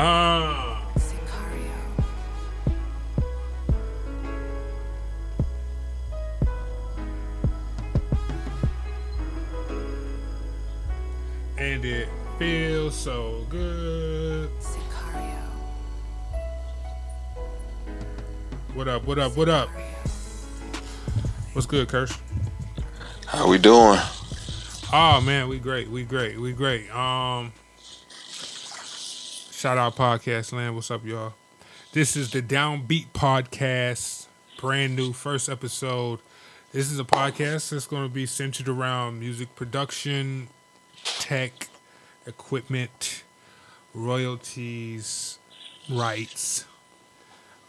Ah. And it feels so good. What up? What up? What up? What's good, Kirsch? How we doing? Oh man, we great. We great. We great. Um Shout out podcast land. What's up, y'all? This is the Downbeat Podcast, brand new first episode. This is a podcast that's going to be centered around music production, tech, equipment, royalties, rights,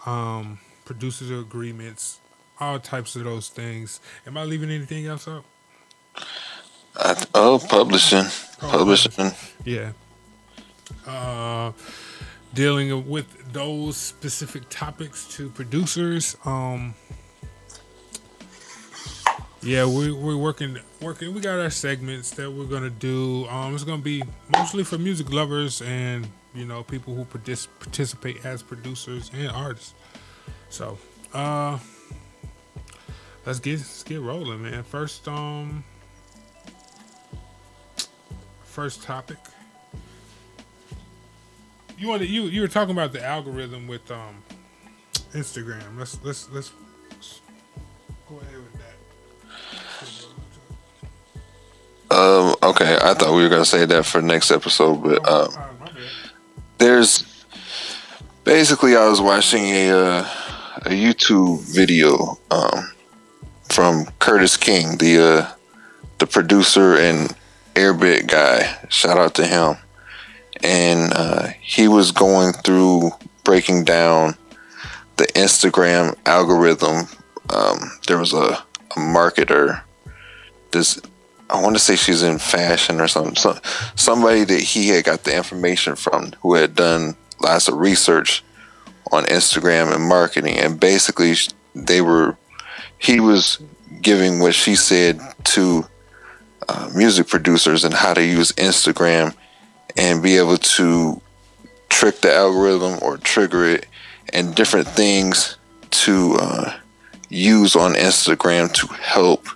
um, producer agreements, all types of those things. Am I leaving anything else out? Oh, publishing, oh, publishing. Yeah. Uh, dealing with those specific topics to producers. Um, yeah, we, we're working working. We got our segments that we're gonna do. Um, it's gonna be mostly for music lovers and you know people who partic- participate as producers and artists. So, uh, let's get let's get rolling, man. First, um, first topic you want you you were talking about the algorithm with um Instagram. Let's let's let's, let's go ahead with that. Um. Okay. I thought we were gonna say that for next episode, but oh, um, there's basically I was watching a uh, a YouTube video um from Curtiss King, the uh the producer and Airbit guy. Shout out to him and uh, he was going through breaking down the Instagram algorithm. Um, there was a, a, marketer. This I want to say she's in fashion or something. So, somebody that he had got the information from who had done lots of research on Instagram and marketing, and basically they were he was giving what she said to uh, music producers and how to use Instagram and be able to trick the algorithm or trigger it and different things to uh, use on Instagram to help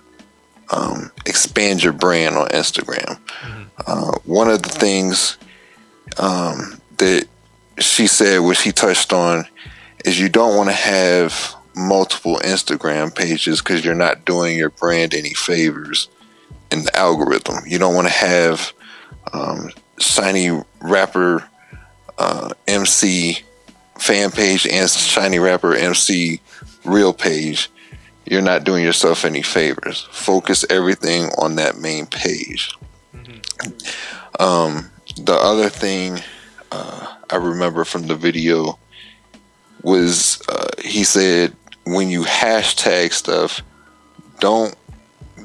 um, expand your brand on Instagram. Mm-hmm. Uh, one of the things um, that she said, which he touched on, is you don't want to have multiple Instagram pages because you're not doing your brand any favors in the algorithm. You don't want to have um, Shiny Rapper uh, MC fan page and Shiny Rapper MC real page, you're not doing yourself any favors. Focus everything on that main page. Mm-hmm. Um, the other thing uh, I remember from the video was uh, he said when you hashtag stuff, don't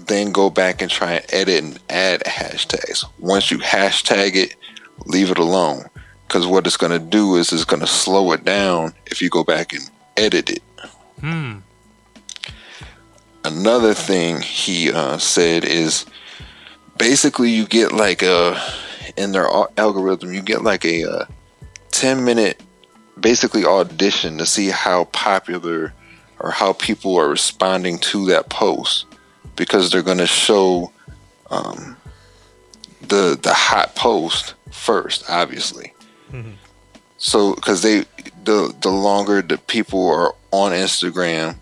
then go back and try and edit and add hashtags. Once you hashtag it, leave it alone. Because what it's going to do is it's going to slow it down if you go back and edit it. Hmm. Another thing he uh, said is basically you get like a, in their algorithm, you get like a, a uh, 10 minute basically audition to see how popular or how people are responding to that post because they're going to show um, the the hot post first, obviously. Mm-hmm. So because they the the longer the people are on Instagram,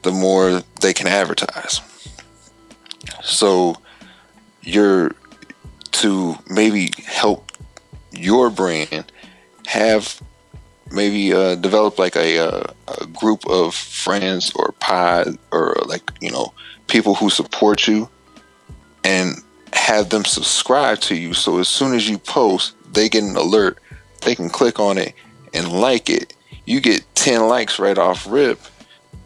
the more they can advertise. So you're to maybe help your brand have maybe uh, develop like a, a, uh, a, group of friends or pod or like you know people who support you and have them subscribe to you. So as soon as you post, they get an alert. They can click on it and like it. You get 10 likes right off rip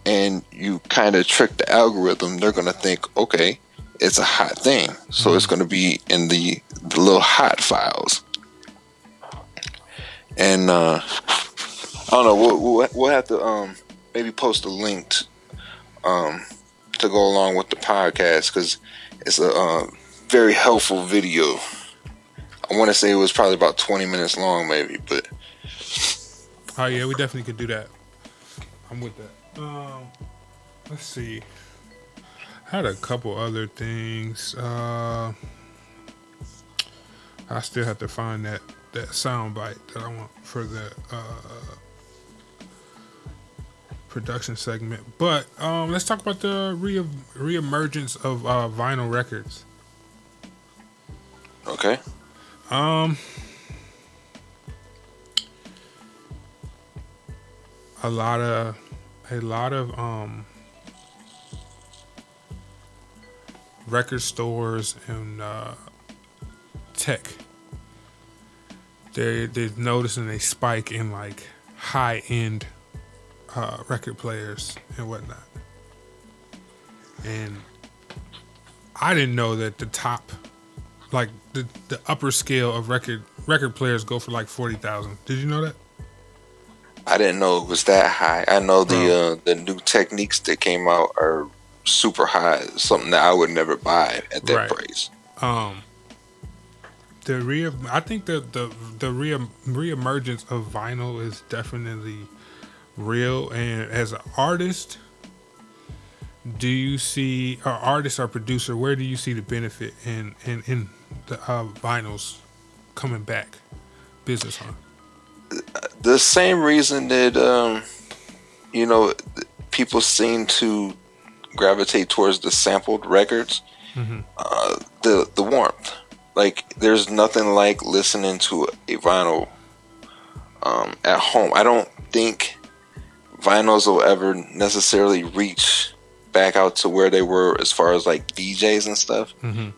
and you kind of trick the algorithm. They're going to think, okay, it's a hot thing. So it's going to be in the, the little hot files. And uh, I don't know. We'll, we'll, have to um, maybe post a link to, um, to go along with the podcast because it's a uh, very helpful video. I want to say it was probably about 20 minutes long, maybe, but Oh yeah, we definitely could do that. I'm with that. Um, let's see. I had a couple other things. Uh, I still have to find that that sound bite that I want for the uh, production segment. But um, let's talk about the re reemergence of uh, vinyl records. Okay. Um, a lot of a lot of um record stores and uh, tech. They they're noticing a spike in like high end uh, record players and whatnot. And I didn't know that the top, like the the upper scale of record record players go for like forty thousand. Did you know that? I didn't know it was that high. I know the uh, the new Technics that came out are super high. Something that I would never buy at that right. price. Um, the re I think the the the re reemergence of vinyl is definitely real. And as an artist, do you see, or artist or producer, where do you see the benefit in in in the uh, vinyls coming back, business on? The same reason that um, you know people seem to gravitate towards the sampled records. Mm-hmm. Uh, the the warmth, like there's nothing like listening to a vinyl um, at home. I don't think vinyls will ever necessarily reach back out to where they were as far as like DJs and stuff. Mm-hmm.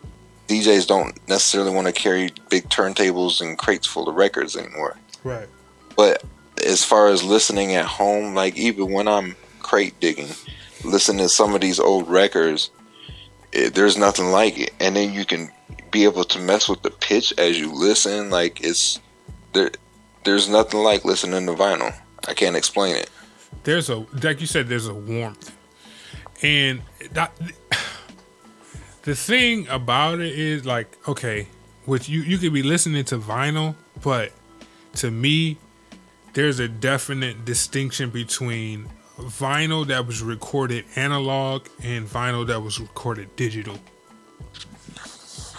DJs don't necessarily want to carry big turntables and crates full of records anymore. Right. But as far as listening at home, like even when I'm crate digging, listening to some of these old records, it, there's nothing like it. And then you can be able to mess with the pitch as you listen. Like it's there. There's nothing like listening to vinyl. I can't explain it there's a like you said, there's a warmth, and that, the thing about it is like okay, which you you could be listening to vinyl, but to me, there's a definite distinction between vinyl that was recorded analog and vinyl that was recorded digital.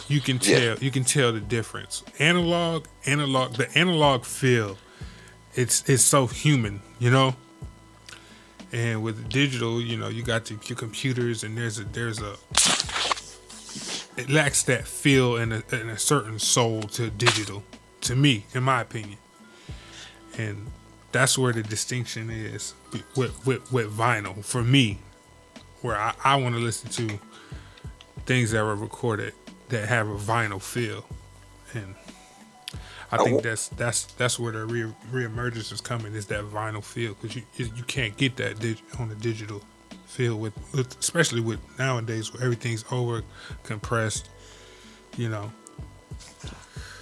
You can tell yeah. you can tell the difference. Analog, analog, the analog feel, it's it's so human, you know. And with digital, you know, you got your, your computers, and there's a there's a it lacks that feel and a, and a certain soul to digital, to me, in my opinion. And that's where the distinction is with with, with vinyl for me, where I, I want to listen to things that were recorded that have a vinyl feel, and I think that's that's that's where the re reemergence is coming is that vinyl feel because you you can't get that dig, on the digital feel with, with especially with nowadays where everything's over compressed, you know.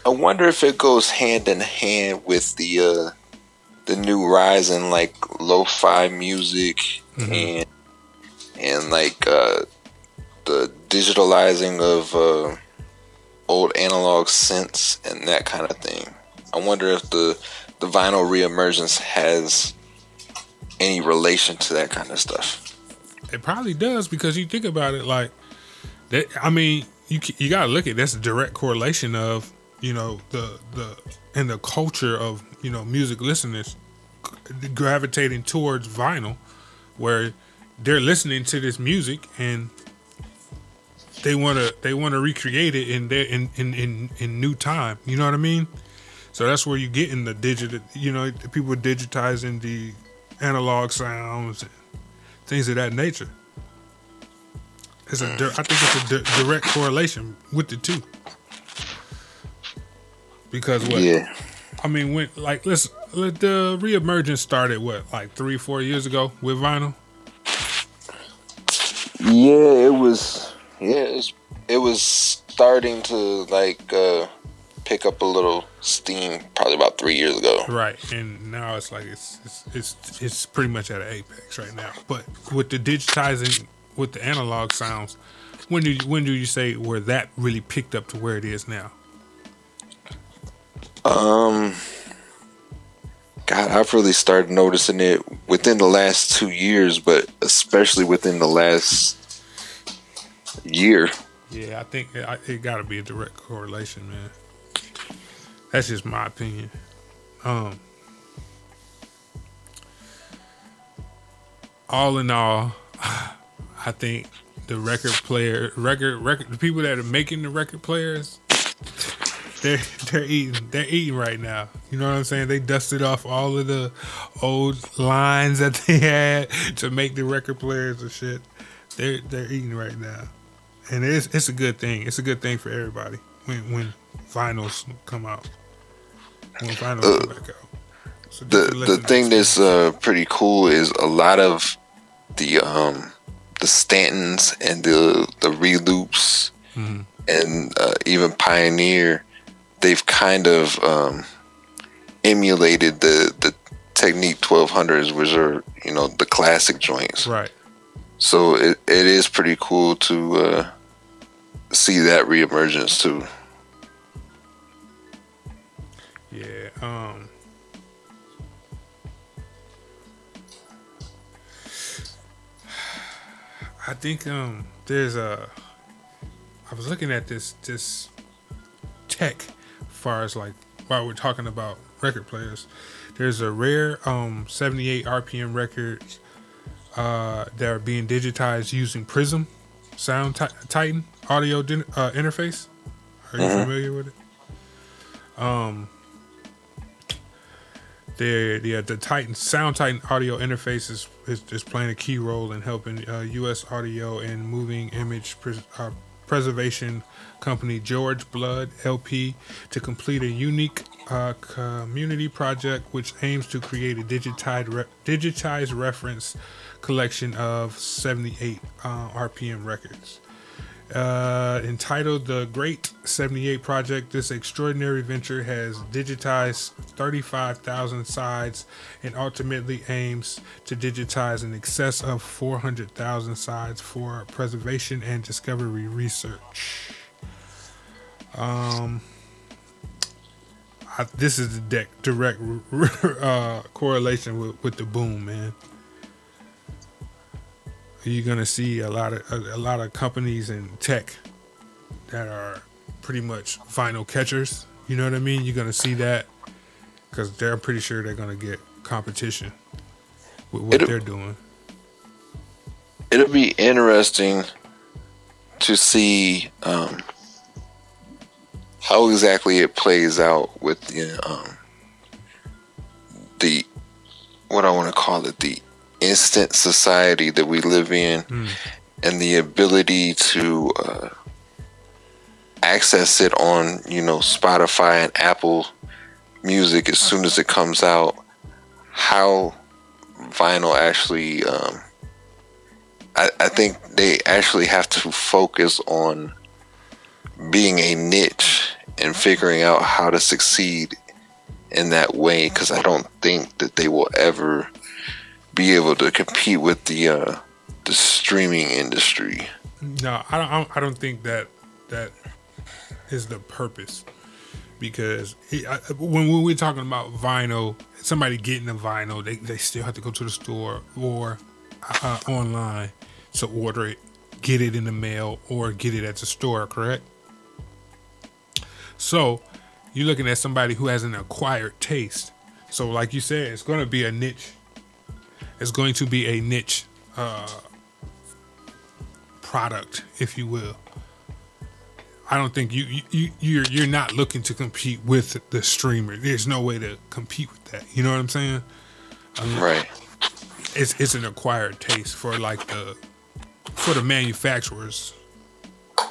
I wonder if it goes hand in hand with the uh the new rise in like lo-fi music mm-hmm. and and like uh the digitalizing of uh old analog synths and that kind of thing. I wonder if the the vinyl reemergence has any relation to that kind of stuff. It probably does because you think about it like that. I mean, you you gotta look at that's a direct correlation of you know the the and the culture of you know music listeners gravitating towards vinyl, where they're listening to this music and they want to they want to recreate it in their in, in in in new time. You know what I mean? So that's where you get in the digital. You know, people digitizing the analog sounds, things of that nature. It's a I think it's a di- direct correlation with the two. Because what? Yeah. I mean, when like let's let the reemergence started what like three four years ago with vinyl. Yeah, it was yeah, it was, it was starting to like uh, pick up a little steam probably about three years ago. Right, and now it's like it's it's it's, it's pretty much at an apex right now. But with the digitizing with the analog sounds, when do you, when do you say where that really picked up to where it is now? Um, God, I've really started noticing it within the last two years, but especially within the last year. Yeah, I think it, it got to be a direct correlation, man. That's just my opinion. Um, all in all, I think the record player, record, record, the people that are making the record players, they're they're eating, they're eating right now. You know what I'm saying? They dusted off all of the old lines that they had to make the record players and shit. They're they're eating right now, and it's it's a good thing. It's a good thing for everybody when when vinyls come out. When vinyls uh, come back out. So the the thing that's uh, pretty cool is a lot of the um the Stantons and the the reloops mm-hmm. and uh, even Pioneer, they've kind of um, emulated the the Technics 1200s, which are you know the classic joints. Right. So it, it is pretty cool to uh, see that reemergence too. Yeah. Um. I think um there's a. I was looking at this this tech, far as like while we're talking about record players. There's a rare um 78 RPM records uh, that are being digitized using Prism Sound t- Titan audio din- uh, interface. Are you mm-hmm. familiar with it? Um, the the, uh, the Titan Sound Titan audio interface is, is, is, playing a key role in helping uh, U.S. audio and moving image pres- uh, preservation company George Blood LP to complete a unique uh, community project which aims to create a digitized re- digitized reference collection of 78 uh, RPM records. Uh, entitled The Great 78 Project, this extraordinary venture has digitized 35,000 sides and ultimately aims to digitize in excess of 400,000 sides for preservation and discovery research. Um, I, this is the direct uh, correlation with, with the boom, man you're gonna see a lot of a, a lot of companies in tech that are pretty much final catchers. You know what I mean? You're gonna see that because they're pretty sure they're gonna get competition with what it'll, they're doing. It'll be interesting to see um, how exactly it plays out with the um, the what I want to call it the instant society that we live in mm. and the ability to uh, access it on you know spotify and apple music as soon as it comes out how vinyl actually um, I, I think they actually have to focus on being a niche and figuring out how to succeed in that way because i don't think that they will ever be able to compete with the uh, the streaming industry. No, I don't. I don't think that that is the purpose because it, I, when, when we're talking about vinyl, somebody getting a vinyl, they, they still have to go to the store or uh, online to order it, get it in the mail, or get it at the store. Correct. So you're looking at somebody who has an acquired taste. So, like you said, it's going to be a niche It's going to be a niche uh, product, if you will. I don't think you you you're you're not looking to compete with the streamer. There's no way to compete with that. You know what I'm saying? Mean, right. It's it's an acquired taste for like the for the manufacturers.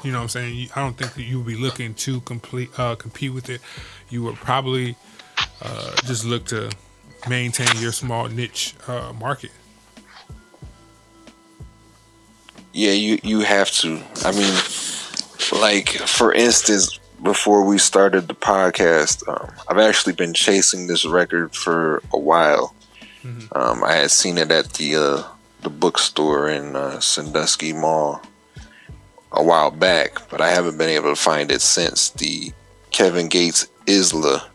You know what I'm saying? I don't think that you would be looking to complete uh, compete with it. You would probably uh, just look to maintain your small niche uh, market. Yeah, you you have to. I mean, like for instance, before we started the podcast, um, I've actually been chasing this record for a while. Mm-hmm. Um, I had seen it at the uh, the bookstore in uh, Sandusky Mall a while back, but I haven't been able to find it since the Kevin Gates Isla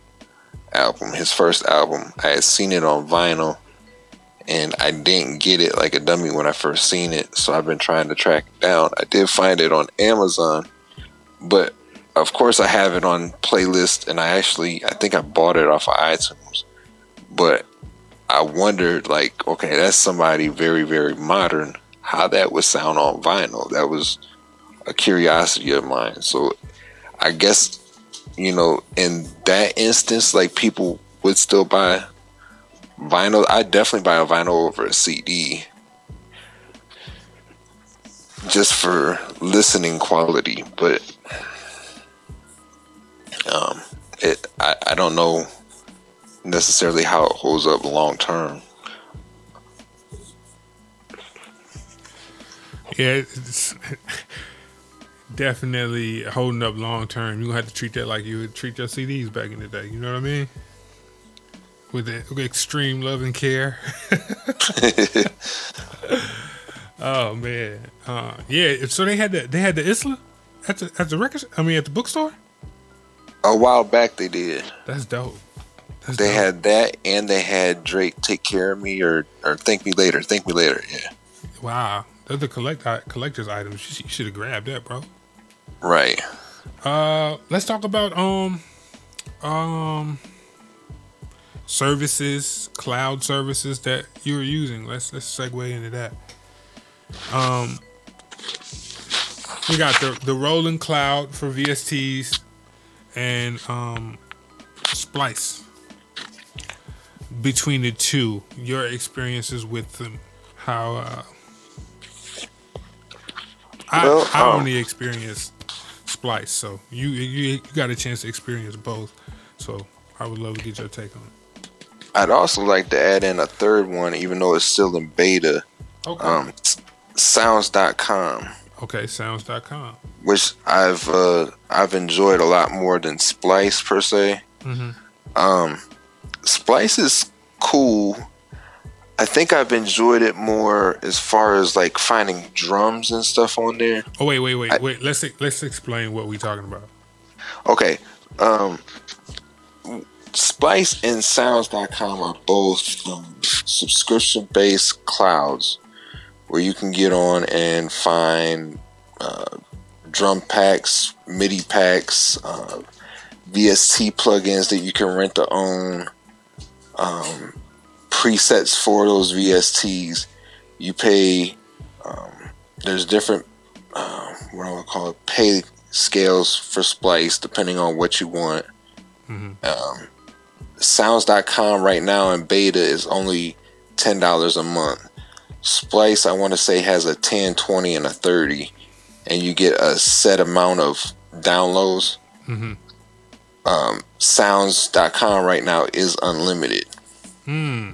album, his first album. I had seen it on vinyl, and I didn't get it like a dummy when I first seen it. So I've been trying to track it down. I did find it on Amazon, but of course I have it on playlist, and I actually I think I bought it off of iTunes, but I wondered like, okay, that's somebody very very modern. How that would sound on vinyl? That was a curiosity of mine. So I guess you know in that instance, like people would still buy vinyl. I definitely buy a vinyl over a CD just for listening quality, but um, it I, I don't know necessarily how it holds up long term. Yeah, definitely holding up long term. You're gonna have to treat that like you would treat your CDs back in the day. You know what I mean? With, the, with extreme love and care. oh man, uh, yeah. So they had the they had the Isla at the at the record. I mean, at the bookstore. A while back, they did. That's dope. That's they dope. had that, and they had Drake "Take Care of Me" or or "Thank Me Later." Thank me later. Yeah. Wow, they're the collect collector's items. You should have grabbed that, bro. Right. Uh, let's talk about um, um, services, cloud services that you're using. Let's let's segue into that. Um, we got the the Roland Cloud for VSTs and um, Splice. Between the two, your experiences with them, how uh, I, Well, I um, only experienced Splice, so you, you you got a chance to experience both. So I would love to get your take on it. I'd also like to add in a third one, even though it's still in beta. Okay. Um, sounds.com, okay, sounds.com. which I've uh, I've enjoyed a lot more than Splice per se. Mm-hmm. Um, Splice is cool. I think I've enjoyed it more as far as like finding drums and stuff on there. Oh wait, wait, wait, I- wait. Let's let's explain what we're talking about. Okay. Um Splice and Sounds.com are both um, subscription based clouds where you can get on and find uh, drum packs, MIDI packs, uh, VST plugins that you can rent to own, um, presets for those VSTs. You pay, um, there's different, uh, what I would call it, pay scales for Splice depending on what you want. Mhm. Um, sounds.com right now in beta is only $10 a month. Splice, I want to say, has a 10, 20, and a 30, and you get a set amount of downloads. Mhm. Um, sounds.com right now is unlimited. Hmm.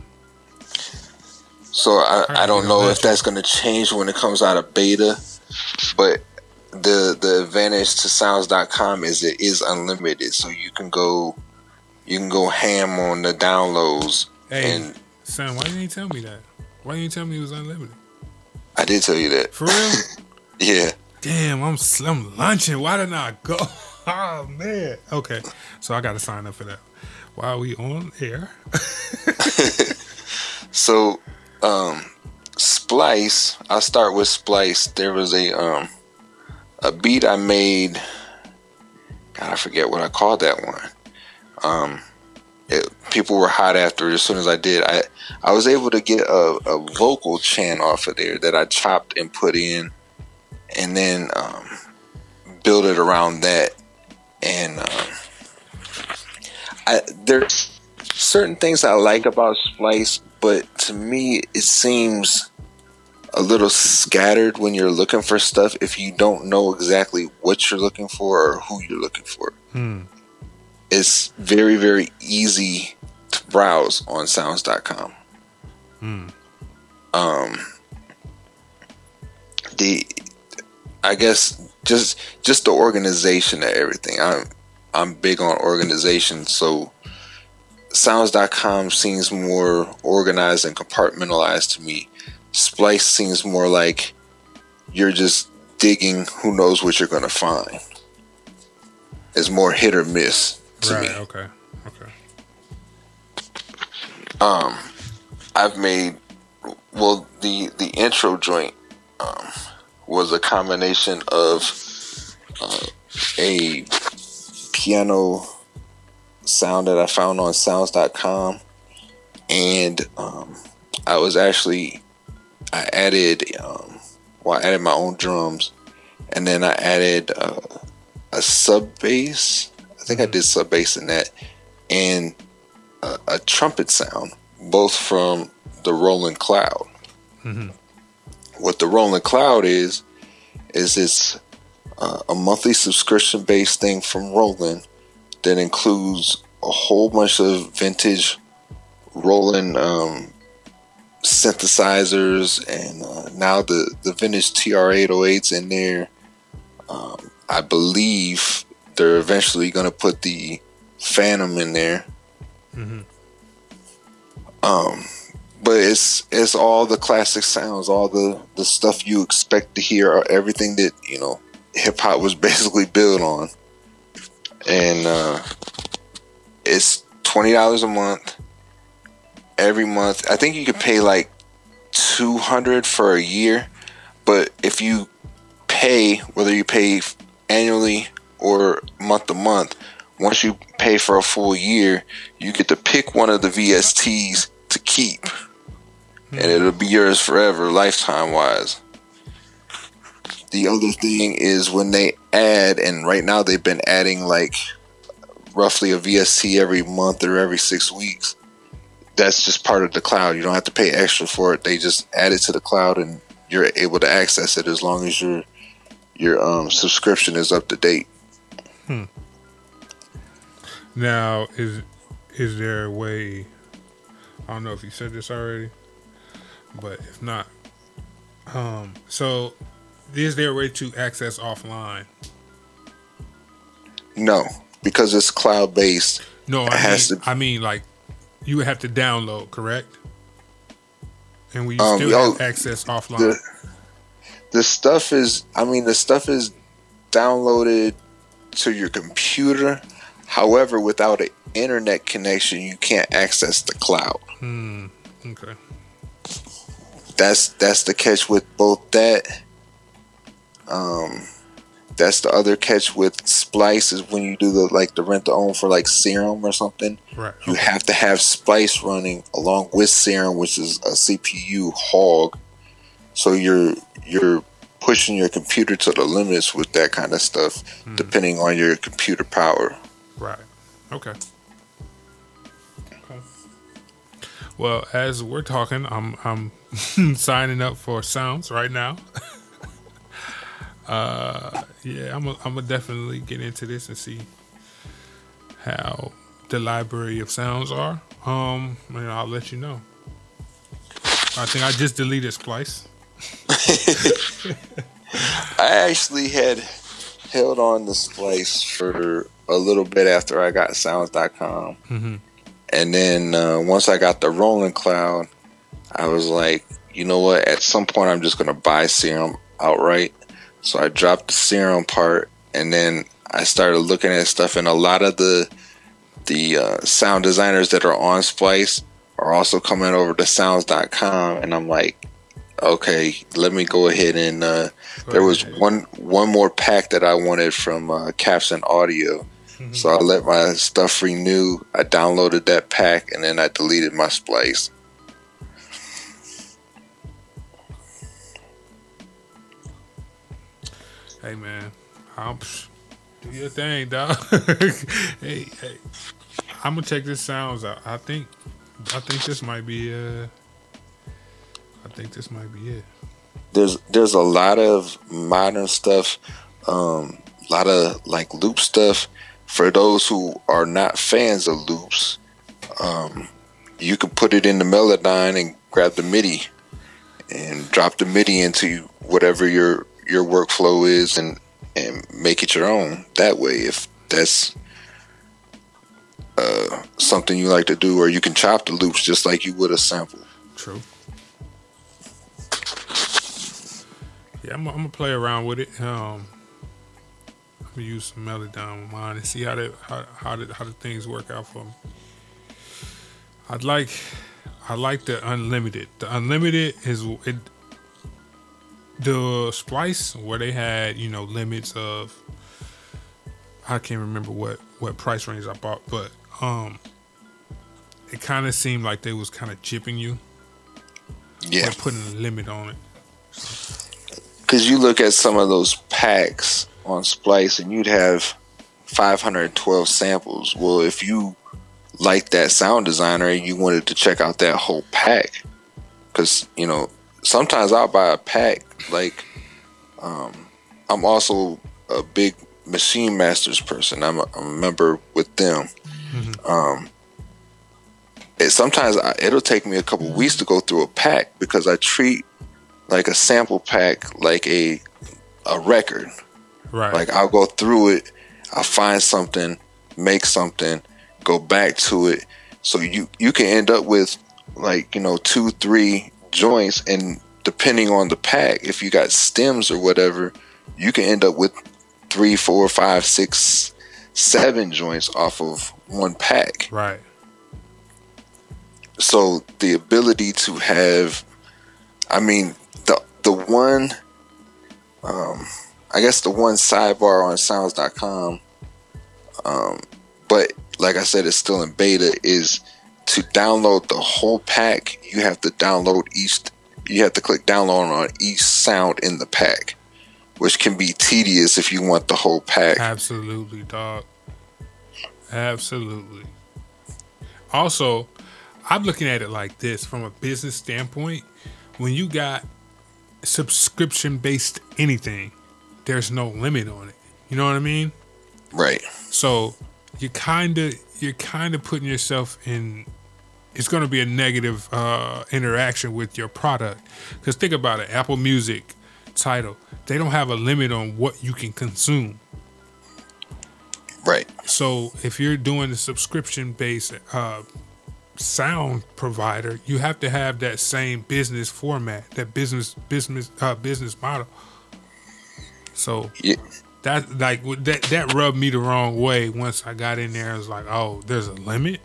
So I, I don't know if that's going to change when it comes out of beta, but the the advantage to sounds.com is it is unlimited, so you can go you can go ham on the downloads. Hey, And son, why didn't you tell me that? Why didn't you tell me it was unlimited? I did tell you that. For real? Yeah. Damn, I'm sl- I'm lunching. Why didn't I go? Oh man. Okay, so I got to sign up for that. While we on air? So um Splice, I'll start with Splice. There was a um a beat I made God, I forget what I called that one. Um it, people were hot after it as soon as I did. I I was able to get a, a vocal chant off of there that I chopped and put in, and then um, build it around that. And um, I there's certain things I like about Splice, but to me it seems a little scattered when you're looking for stuff if you don't know exactly what you're looking for or who you're looking for Hmm. it's very very easy to browse on sounds.com Hmm. um the i guess just just the organization of everything i'm i'm big on organization so sounds.com seems more organized and compartmentalized to me splice seems more like you're just digging who knows what you're gonna find it's more hit or miss to Right. me Okay. Okay. um, I've made well the the intro joint um, was a combination of uh, a piano sound that I found on sounds.com and um, I was actually I added um, well I added my own drums. And then I added uh, a sub bass. I think I did sub bass in that. And a, a trumpet sound both from the Roland Cloud. Mm-hmm. What the Roland Cloud is, is it's uh, a monthly subscription based thing from Roland that includes a whole bunch of vintage Roland um, synthesizers and uh, now the, the vintage TR-808s in there. Um, I believe they're eventually going to put the Fantom in there. Mm-hmm. Um, but it's it's all the classic sounds, all the the stuff you expect to hear, everything that you know hip hop was basically built on, and uh, it's twenty dollars a month. Every month, I think you could pay like two hundred for a year, but if you pay, whether you pay annually or month to month, once you pay for a full year, you get to pick one of the VSTs to keep and it'll be yours forever, lifetime wise. The other thing is when they add, and right now they've been adding like roughly a VST every month or every six weeks. That's just part of the cloud. You don't have to pay extra for it. They just add it to the cloud, and you're able to access it as long as your your um, subscription is up to date. Hmm. Now, is is there a way? I don't know if you said this already but if not, um, so is there a way to access offline? No, because it's cloud based. No, I mean, to, I mean, like you would have to download, correct? And we um, still have access offline. The, the stuff is, I mean, the stuff is downloaded to your computer. However, without an internet connection, you can't access the cloud. Hmm. Okay that's that's the catch with both that. Um, that's the other catch with Splice is when you do the like the rent to own for like Serum or something. Right. You have to have Splice running along with Serum, which is a CPU hog. So you're you're pushing your computer to the limits with that kind of stuff, mm. depending on your computer power. Right. Okay. Well, as we're talking, I'm I'm signing up for Sounds right now. uh, yeah, I'm I'm gonna definitely get into this and see how the library of sounds are. Um, and I'll let you know. I think I just deleted Splice. I actually had held on to Splice for a little bit after I got Sounds.com. Mm-hmm. And then uh, once I got the Roland Cloud, I was like, you know what? At some point, I'm just going to buy Serum outright. So I dropped the Serum part, and then I started looking at stuff. And a lot of the the uh, sound designers that are on Splice are also coming over to Sounds.com, and I'm like, okay, let me go ahead and. Uh, there was one one more pack that I wanted from uh, Capsun Audio Mm-hmm. So I let my stuff renew. I downloaded that pack and then I deleted my splice. Hey man, I'm, do your thing, dog. hey, hey, I'm gonna check this sounds out. I think, I think this might be. Uh, I think this might be it. There's there's a lot of modern stuff, um, a lot of like loop stuff for those who are not fans of loops, um, you can put it in the Melodyne and grab the MIDI and drop the MIDI into whatever your your workflow is and and make it your own that way if that's uh, something you like to do or you can chop the loops just like you would a sample true yeah i'm, I'm gonna play around with it um i'm gonna use some Melodyne with mine and see how that how how, the, how the things work out for me. I'd like I like the unlimited. The unlimited is it. The splice where they had you know limits of. I can't remember what what price range I bought, but um, it kind of seemed like they was kind of chipping you. Yeah, putting a limit on it. Because you look at some of those packs on Splice, and you'd have 512 samples. Well, if you like that sound designer and you wanted to check out that whole pack, because you know sometimes I'll buy a pack. Like, um, I'm also a big Machine Masters person. I'm a, I'm a member with them. Mm-hmm. Um, it, sometimes I, it'll take me a couple weeks to go through a pack because I treat like a sample pack like a a record. Right. Like I'll go through it, I'll find something, make something, go back to it. So you you can end up with like you know two three joints, and depending on the pack, if you got stems or whatever, you can end up with three, four, five, six, seven joints off of one pack. Right. So the ability to have, I mean, the the one, um, I guess the one sidebar on Sounds.com, um, but like I said, it's still in beta. Is to download the whole pack, you have to download each. You have to click download on each sound in the pack, which can be tedious if you want the whole pack. Absolutely, dog. Absolutely. Also, I'm looking at it like this from a business standpoint. When you got subscription based anything, there's no limit on it. You know what I mean? Right. So you kind of you're kind of putting yourself in. It's going to be a negative uh, interaction with your product because think about it. Apple Music, Tidal, they don't have a limit on what you can consume. Right. So if you're doing a subscription based uh, sound provider, you have to have that same business format, that business business uh, business model. So yeah. that like that that rubbed me the wrong way once I got in there. I was like, oh, there's a limit.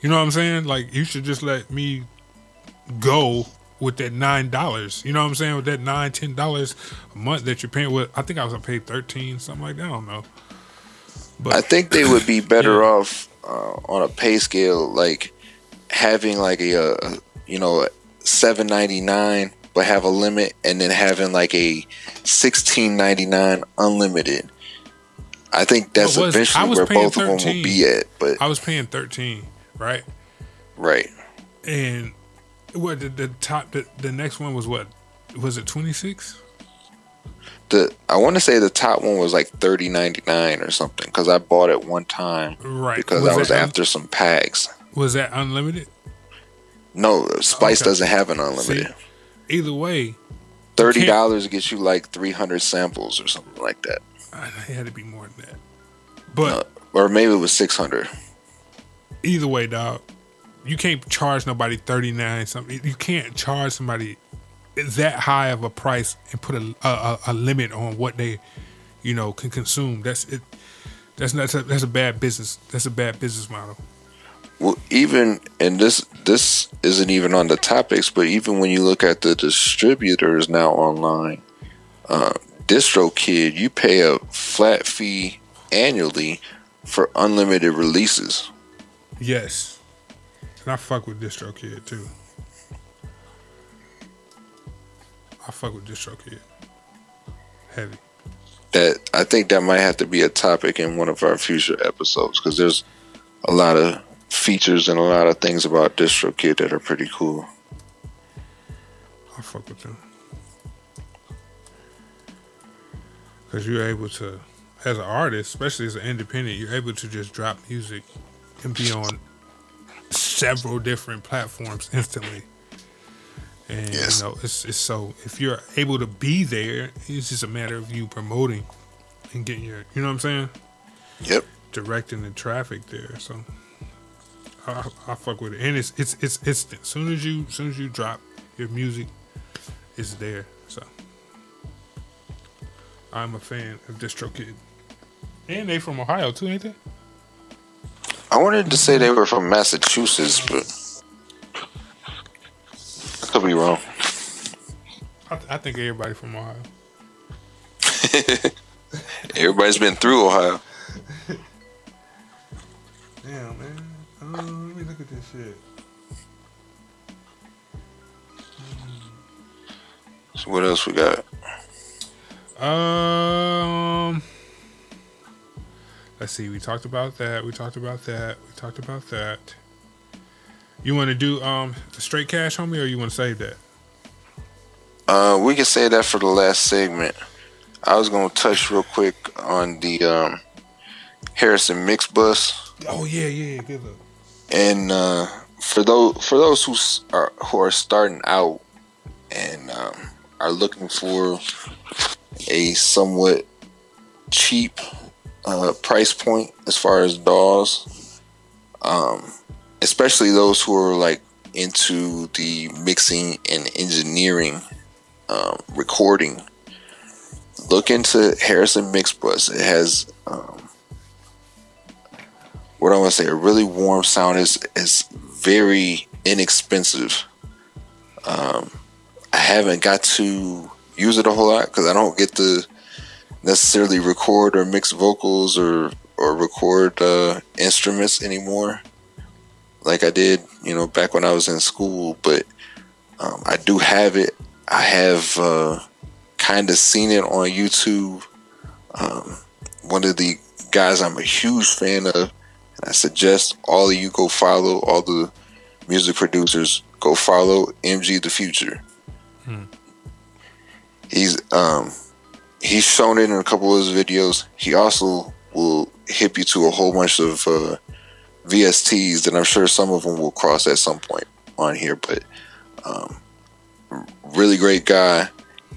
You know what I'm saying? Like you should just let me go with that nine dollars. You know what I'm saying? With that nine, ten dollars a month that you're paying with I think I was gonna pay thirteen, something like that. I don't know. But I think they would be better yeah. off uh, on a pay scale, like having like a, a you know seven ninety nine, but have a limit, and then having like a sixteen ninety nine unlimited. I think that's was, eventually where both 13. of them will be at. But I was paying thirteen, right? Right. And what the, the top the, the next one was what was it twenty six? The I want to say the top one was like thirty ninety nine or something because I bought it one time, right? Because was I was after un- some packs. Was that unlimited? No, Splice okay. doesn't have an unlimited. See, either way, thirty dollars gets you like three hundred samples or something like that. It had to be more than that, but or maybe it was six hundred. Either way, dog, you can't charge nobody thirty nine something. You can't charge somebody that high of a price and put a, a, a limit on what they, you know, can consume. That's it. That's not that's a bad business. That's a bad business model. Well, even and this this isn't even on the topics, but even when you look at the distributors now online, uh, DistroKid, you pay a flat fee annually for unlimited releases. Yes, and I fuck with DistroKid too. I fuck with DistroKid. Heavy. That I think that might have to be a topic in one of our future episodes because there's a lot of features and a lot of things about DistroKid that are pretty cool. I fuck with them. Because you're able to, as an artist, especially as an independent, you're able to just drop music and be on several different platforms instantly. And yes. you know, it's it's so if you're able to be there, it's just a matter of you promoting and getting your, you know what I'm saying? Yep. Directing the traffic there. So I, I fuck with it, and it's it's it's instant. As soon as you as soon as you drop your music, it's there. So I'm a fan of DistroKid, and they from Ohio too, ain't they? I wanted to say they were from Massachusetts, but could be wrong. I, th- I think everybody from Ohio. Everybody's been through Ohio. Damn, man. Uh, let me look at this shit. So what else we got? Um, let's see. We talked about that. We talked about that. We talked about that. You want to do um straight cash, homie, or you want to save that? Uh, we can say that for the last segment. I was gonna touch real quick on the um, Harrison Mixbus. Oh yeah, yeah, good look. And uh, for those for those who are who are starting out and um, are looking for a somewhat cheap uh, price point as far as DAWs, um, especially those who are like into the mixing and engineering um, recording. Look into Harrison Mixbus. It has um, what I want to say a really warm sound. is is very inexpensive. Um, I haven't got to use it a whole lot because I don't get to necessarily record or mix vocals or or record uh, instruments anymore, like I did, you know, back when I was in school. But um, I do have it. I have uh, kind of seen it on YouTube. Um, one of the guys I'm a huge fan of, and I suggest all of you go follow all the music producers. Go follow MG the Future. He's um he's shown it in a couple of his videos. He also will hip you to a whole bunch of uh, VSTs that I'm sure some of them will cross at some point on here. But um, really great guy.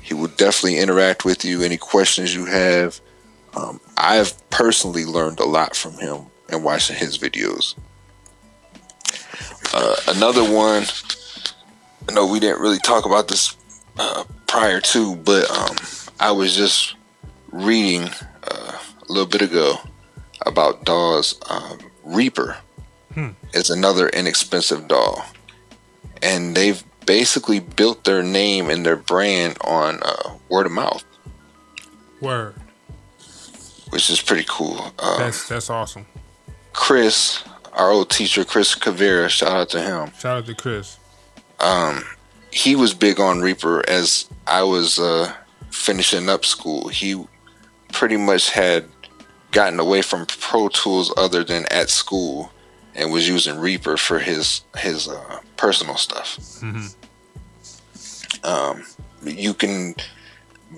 He will definitely interact with you. Any questions you have, um, I've personally learned a lot from him and watching his videos. Uh, another one. I know we didn't really talk about this uh, prior to, but um, I was just reading uh, a little bit ago about DAWs. Um, Reaper It's another inexpensive DAW, and they've basically built their name and their brand on uh, word of mouth, Word. which is pretty cool. Um, That's that's awesome. Chris, our old teacher, Chris Cavera, shout out to him. Shout out to Chris. um, he was big on Reaper as I was uh, finishing up school. He pretty much had gotten away from Pro Tools other than at school and was using Reaper for his his uh, personal stuff. Um, you can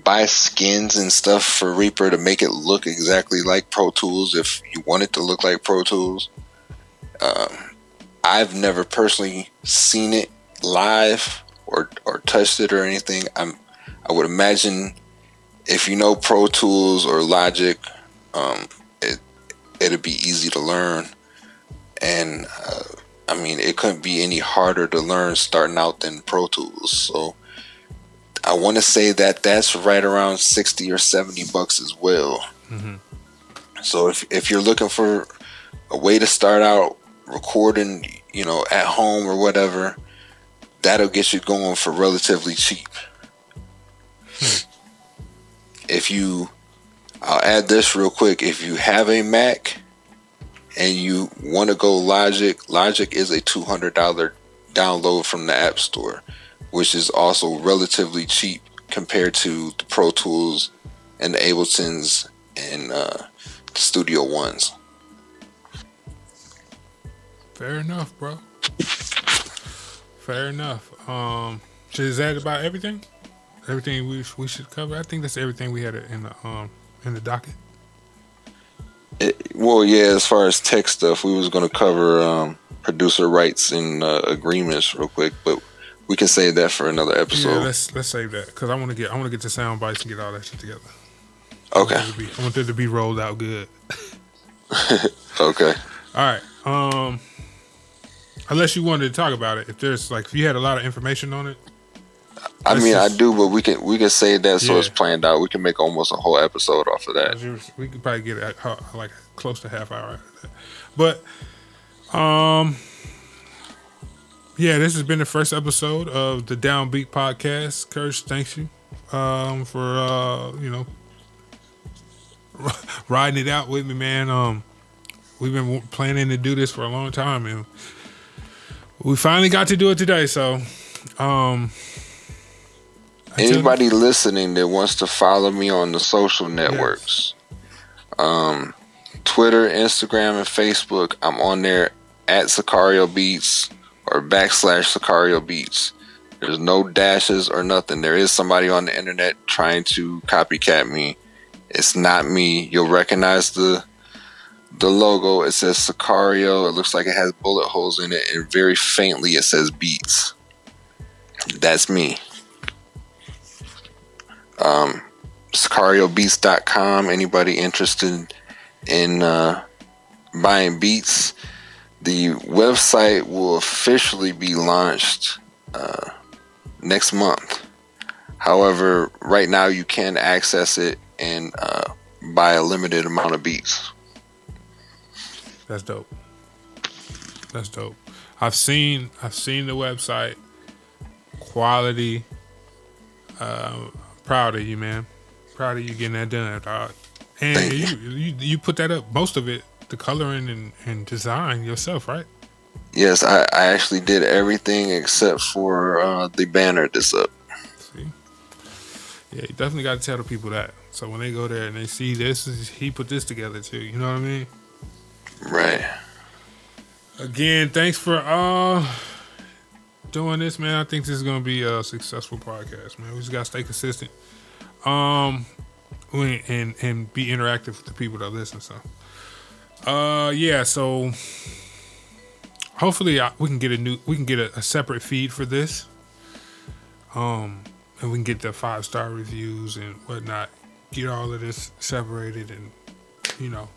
buy skins and stuff for Reaper to make it look exactly like Pro Tools if you want it to look like Pro Tools. Um, I've never personally seen it live or or touched it or anything. I'm I would imagine if you know Pro Tools or Logic, um, it it'd be easy to learn, and uh, I mean it couldn't be any harder to learn starting out than Pro Tools. So I want to say that that's right around sixty or seventy bucks as well. So if if you're looking for a way to start out recording, you know, at home or whatever, that'll get you going for relatively cheap. If you, I'll add this real quick. If you have a Mac and you want to go Logic, Logic is a two hundred dollar download from the App Store, which is also relatively cheap compared to the Pro Tools and the Abletons and uh, the Studio Ones. Fair enough, bro. Fair enough. Um, is that about everything? Everything we we should cover. I think that's everything we had in the um in the docket. It, well, yeah. As far as tech stuff, we was going to cover um, producer rights and uh, agreements real quick, but we can save that for another yeah, episode. let's let's save that because I want to get I want to get the sound bites and get all that shit together. okay. I want, it to be, I want it to be rolled out good. Okay. All right. Um, unless you wanted to talk about it, if there's like if you had a lot of information on it, I mean, just- I do, but we can we can save that so it's planned out. We can make almost a whole episode off of that. we could probably get it uh, like close to half hour. But um, yeah, this has been the first episode of the Downbeat podcast. Kirsch, thanks you um, for uh, you know riding it out with me, man. Um, we've been planning to do this for a long time, and we finally got to do it today. So, um, anybody listening that wants to follow me on the social networks, yes. um, Twitter, Instagram, and Facebook, I'm on there at Sicario Beats or backslash Sicario Beats. There's no dashes or nothing. There is somebody on the internet trying to copycat me. It's not me. You'll recognize the the logo. It says Sicario. It looks like it has bullet holes in it, and very faintly it says Beats. That's me. Um, SicarioBeats.com. Anybody interested in uh, buying beats? The website will officially be launched uh, next month. However, right now you can access it and uh, buy a limited amount of beats. That's dope. That's dope. I've seen I've seen the website. Quality. Uh, proud of you, man. Proud of you getting that done, dog. And you, you you put that up most of it, the coloring and, and design yourself, right? Yes, I, I actually did everything except for uh, the banner that's up. See, yeah, you definitely got to tell the people that. So when they go there and they see this, he put this together too. You know what I mean? Right. Again, thanks for uh doing this, man. I think this is gonna be a successful podcast, man. We just gotta stay consistent. Um and and be interactive with the people that listen. So uh yeah, so hopefully I, we can get a new we can get a, a separate feed for this. Um and we can get the five star reviews and whatnot. Get all of this separated and you know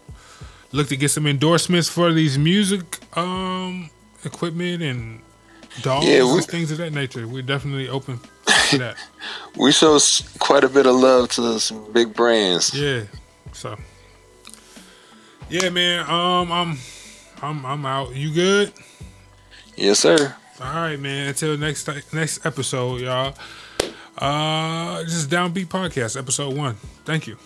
look to get some endorsements for these music um, equipment and DAWs yeah, we, things of that nature. We're definitely open to that. we show quite a bit of love to some big brands. Yeah. So. Yeah, man. Um, I'm, I'm, I'm out. You good? Yes, sir. All right, man. Until next next episode, y'all. Uh, this is Downbeat Podcast, episode one. Thank you.